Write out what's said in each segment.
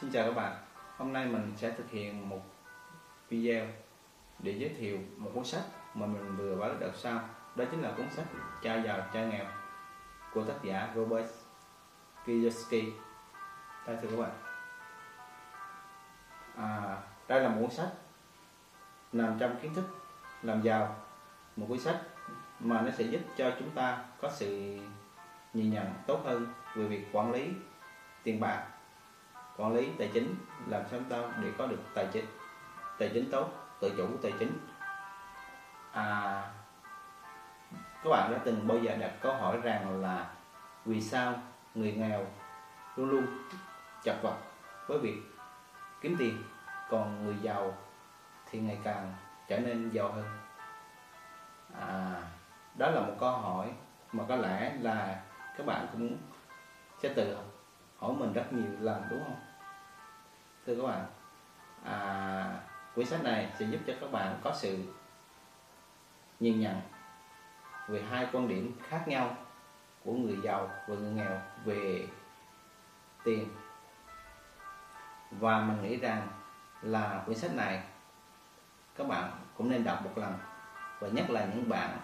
Xin chào các bạn. Hôm nay mình sẽ thực hiện một video để giới thiệu một cuốn sách mà mình vừa mới đợt sau. Đó chính là cuốn sách Cha giàu cha nghèo của tác giả Robert Kiyosaki. Đây thưa các bạn. À, đây là một cuốn sách nằm trong kiến thức làm giàu. Một cuốn sách mà nó sẽ giúp cho chúng ta có sự nhìn nhận tốt hơn về việc quản lý tiền bạc quản lý tài chính, làm sao ta để có được tài chính tài chính tốt, tự chủ tài chính. À các bạn đã từng bao giờ đặt câu hỏi rằng là vì sao người nghèo luôn luôn chật vật với việc kiếm tiền, còn người giàu thì ngày càng trở nên giàu hơn? À đó là một câu hỏi mà có lẽ là các bạn cũng sẽ tự hỏi mình rất nhiều lần, đúng không? Thưa các bạn à, quyển sách này sẽ giúp cho các bạn có sự nhìn nhận về hai quan điểm khác nhau của người giàu và người nghèo về tiền. Và mình nghĩ rằng là quyển sách này các bạn cũng nên đọc một lần và nhất là những bạn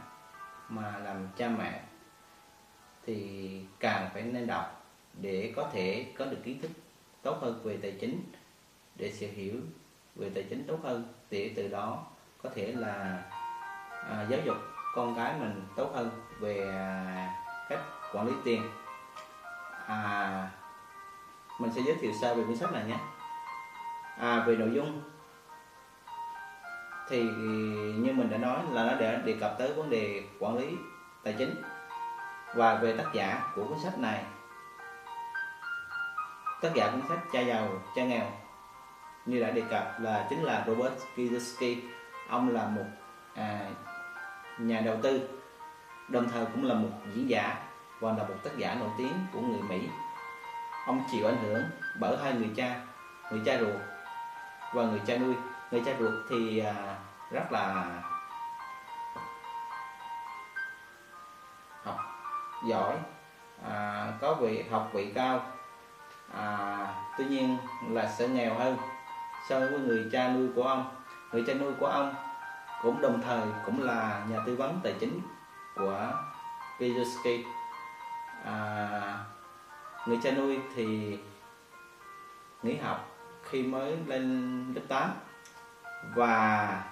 mà làm cha mẹ thì càng phải nên đọc để có thể có được kiến thức tốt hơn về tài chính để sự hiểu về tài chính tốt hơn để từ đó có thể là à, giáo dục con cái mình tốt hơn về à, cách quản lý tiền. À, mình sẽ giới thiệu sơ về cuốn sách này nhé. À, về nội dung. Thì như mình đã nói là nó đã đề cập tới vấn đề quản lý tài chính và về tác giả của cuốn sách này. Tác giả cuốn sách cha giàu cha nghèo như đã đề cập là chính là Robert Kiyosaki. Ông là một à, nhà đầu tư đồng thời cũng là một diễn giả và là một tác giả nổi tiếng của người Mỹ. Ông chịu ảnh hưởng bởi hai người cha người cha ruột và người cha nuôi. Người cha ruột thì à, rất là học giỏi à, có vị học vị cao à, tuy nhiên là sẽ nghèo hơn so với người cha nuôi của ông. Người cha nuôi của ông cũng đồng thời cũng là nhà tư vấn tài chính của Kiyosaki à, người cha nuôi thì nghỉ học khi mới lên lớp 8 và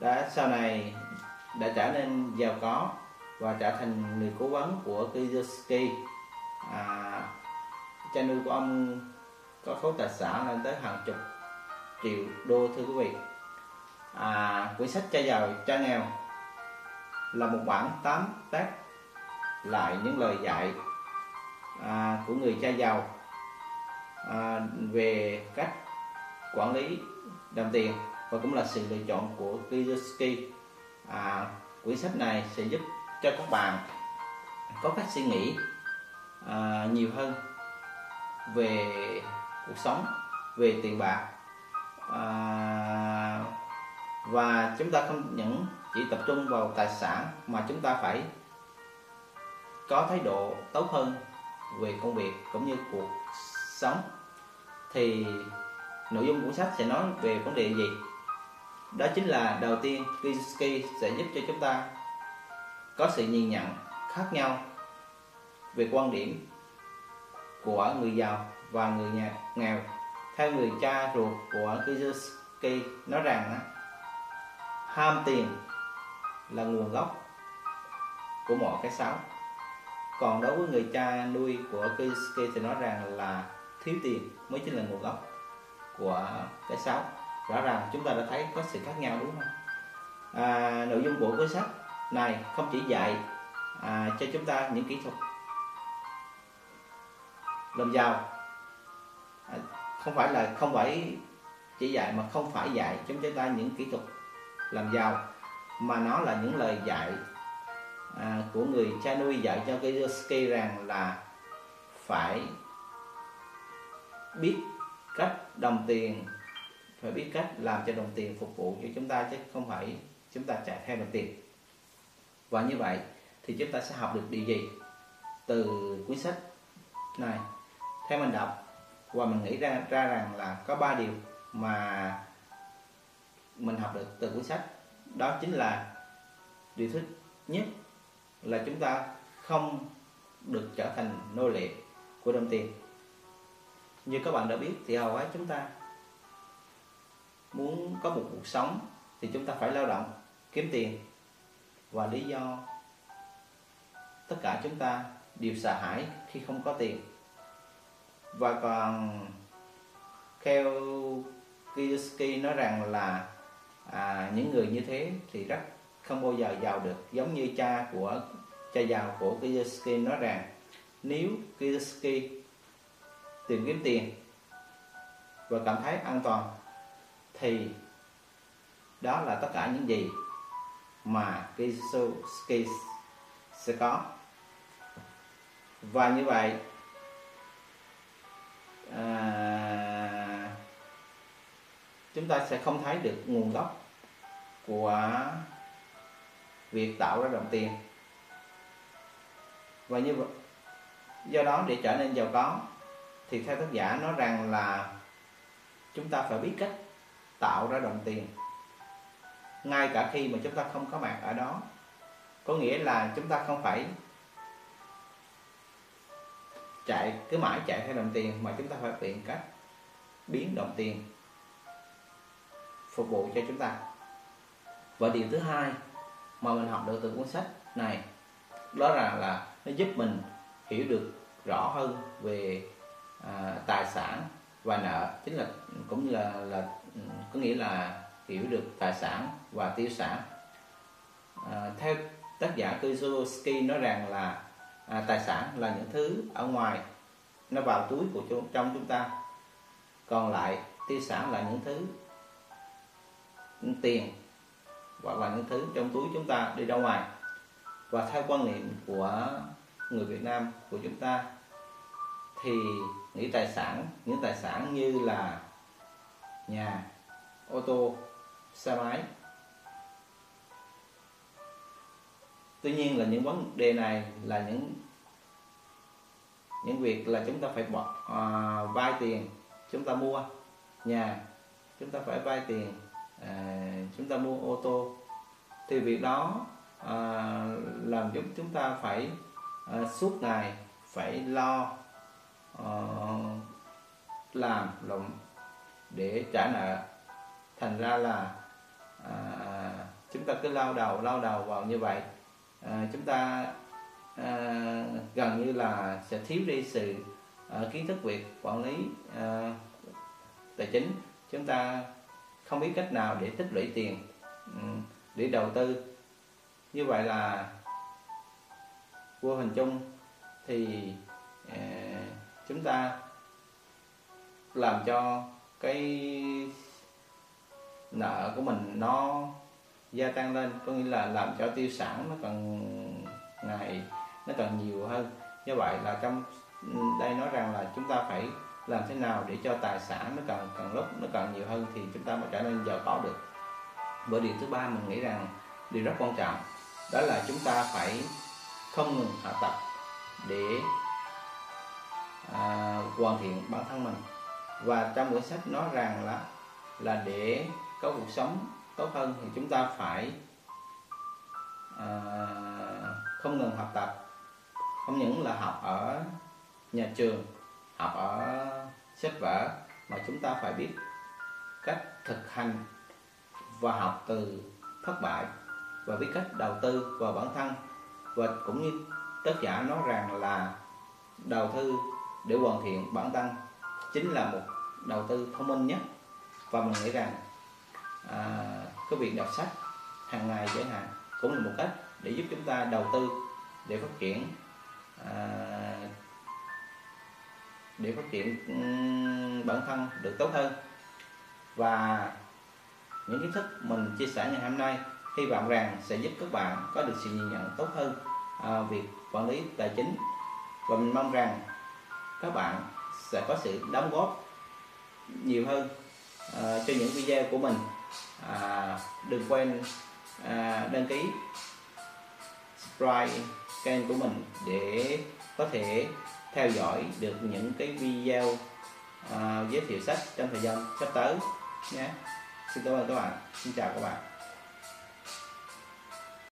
đã sau này đã trở nên giàu có và trở thành người cố vấn của Kiyosaki à, cha nuôi của ông có khối tài sản lên tới hàng chục triệu đô thưa quý vị. À, quyển sách cha giàu cha nghèo là một bản tám tác lại những lời dạy à, của người cha giàu à, về cách quản lý đồng tiền và cũng là sự lựa chọn của Kiyosaki à, quyển sách này sẽ giúp cho các bạn có cách suy nghĩ à, nhiều hơn về cuộc sống về tiền bạc. À, và chúng ta không những chỉ tập trung vào tài sản mà chúng ta phải có thái độ tốt hơn về công việc cũng như cuộc sống. Thì nội dung cuốn sách sẽ nói về vấn đề gì? Đó chính là đầu tiên Kiyosaki sẽ giúp cho chúng ta có sự nhìn nhận khác nhau về quan điểm của người giàu và người nhà nghèo theo người cha ruột của Kiyosaki nói rằng ham tiền là nguồn gốc của mọi cái xấu còn đối với người cha nuôi của Kiyosaki thì nói rằng là thiếu tiền mới chính là nguồn gốc của cái xấu rõ ràng chúng ta đã thấy có sự khác nhau đúng không? À, nội dung của cuốn sách này không chỉ dạy à, cho chúng ta những kỹ thuật làm giàu không phải là không phải chỉ dạy mà không phải dạy chúng ta những kỹ thuật làm giàu mà nó là những lời dạy à, của người cha nuôi dạy cho Kiyosaki rằng là phải biết cách đồng tiền phải biết cách làm cho đồng tiền phục vụ cho chúng ta chứ không phải chúng ta chạy theo đồng tiền. Và như vậy thì chúng ta sẽ học được điều gì từ cuốn sách này? Theo mình đọc và mình nghĩ ra ra rằng là có ba điều mà mình học được từ cuốn sách. Đó chính là điều thứ nhất là chúng ta không được trở thành nô lệ của đồng tiền. Như các bạn đã biết thì hầu hết chúng ta muốn có một cuộc sống thì chúng ta phải lao động, kiếm tiền. Và lý do tất cả chúng ta đều sợ hãi khi không có tiền và còn theo Kiyosaki nói rằng là à, những người như thế thì rất không bao giờ giàu được. Giống như cha của cha giàu của Kiyosaki nói rằng nếu Kiyosaki tìm kiếm tiền và cảm thấy an toàn thì đó là tất cả những gì mà Kiyosaki sẽ có. Và như vậy à, chúng ta sẽ không thấy được nguồn gốc của việc tạo ra đồng tiền. Và như vậy do đó để trở nên giàu có thì theo tác giả nói rằng là chúng ta phải biết cách tạo ra đồng tiền. Ngay cả khi mà chúng ta không có mặt ở đó có nghĩa là chúng ta không phải chạy cứ mãi chạy theo đồng tiền mà chúng ta phải tìm cách biến đồng tiền phục vụ cho chúng ta. Và điều thứ hai mà mình học được từ cuốn sách này đó là là nó giúp mình hiểu được rõ hơn về à, tài sản và nợ chính là cũng như là là có nghĩa là hiểu được tài sản và tiêu sản. À, theo tác giả Kiyosaki nói rằng là à, tài sản là những thứ ở ngoài nó vào túi của trong chúng ta. Còn lại tiêu sản là những thứ những tiền hoặc là những thứ trong túi chúng ta đi ra ngoài. Và theo quan niệm của người Việt Nam của chúng ta thì nghĩ tài sản những tài sản như là nhà ô tô xe máy tuy nhiên là những vấn đề này là những những việc là chúng ta phải bỏ à, vay tiền chúng ta mua nhà chúng ta phải vay tiền à, chúng ta mua ô tô. Thì việc đó à, làm giúp chúng ta phải à, suốt ngày phải lo à, làm lộn để trả nợ. Thành ra là à, chúng ta cứ lao đầu lao đầu vào như vậy à, chúng ta à, gần như là sẽ thiếu đi sự à, kiến thức về quản lý à, tài chính. Chúng ta không biết cách nào để tích lũy tiền ừ, để đầu tư. Như vậy là vô hình chung thì à, chúng ta làm cho cái nợ của mình nó gia tăng lên có nghĩa là làm cho tiêu sản nó còn ngày nó còn nhiều hơn. Như vậy là trong đây nói rằng là chúng ta phải làm thế nào để cho tài sản nó càng càng lúc nó càng nhiều hơn thì chúng ta mới trở nên giàu có được. Bởi điều thứ ba mình nghĩ rằng điều rất quan trọng đó là chúng ta phải không ngừng học tập để à, hoàn thiện bản thân mình. Và trong quyển sách nói rằng là là để có cuộc sống tốt hơn thì chúng ta phải à, không ngừng học tập. Không những là học ở nhà trường học ở sách vở mà chúng ta phải biết cách thực hành và học từ thất bại và biết cách đầu tư vào bản thân. Và cũng như tác giả nói rằng là đầu tư để hoàn thiện bản thân chính là một đầu tư thông minh nhất. Và mình nghĩ rằng à, cái việc đọc sách hàng ngày chẳng hạn cũng là một cách để giúp chúng ta đầu tư để phát triển à, để phát triển bản thân được tốt hơn. Và những kiến thức mình chia sẻ ngày hôm nay hy vọng rằng sẽ giúp các bạn có được sự nhìn nhận tốt hơn à, việc quản lý tài chính. Và mình mong rằng các bạn sẽ có sự đóng góp nhiều hơn à, cho những video của mình à, đừng quên à, đăng ký subscribe kênh của mình để có thể theo dõi được những cái video à, giới thiệu sách trong thời gian sắp tới nhé. Xin cảm ơn các bạn. Xin chào các bạn.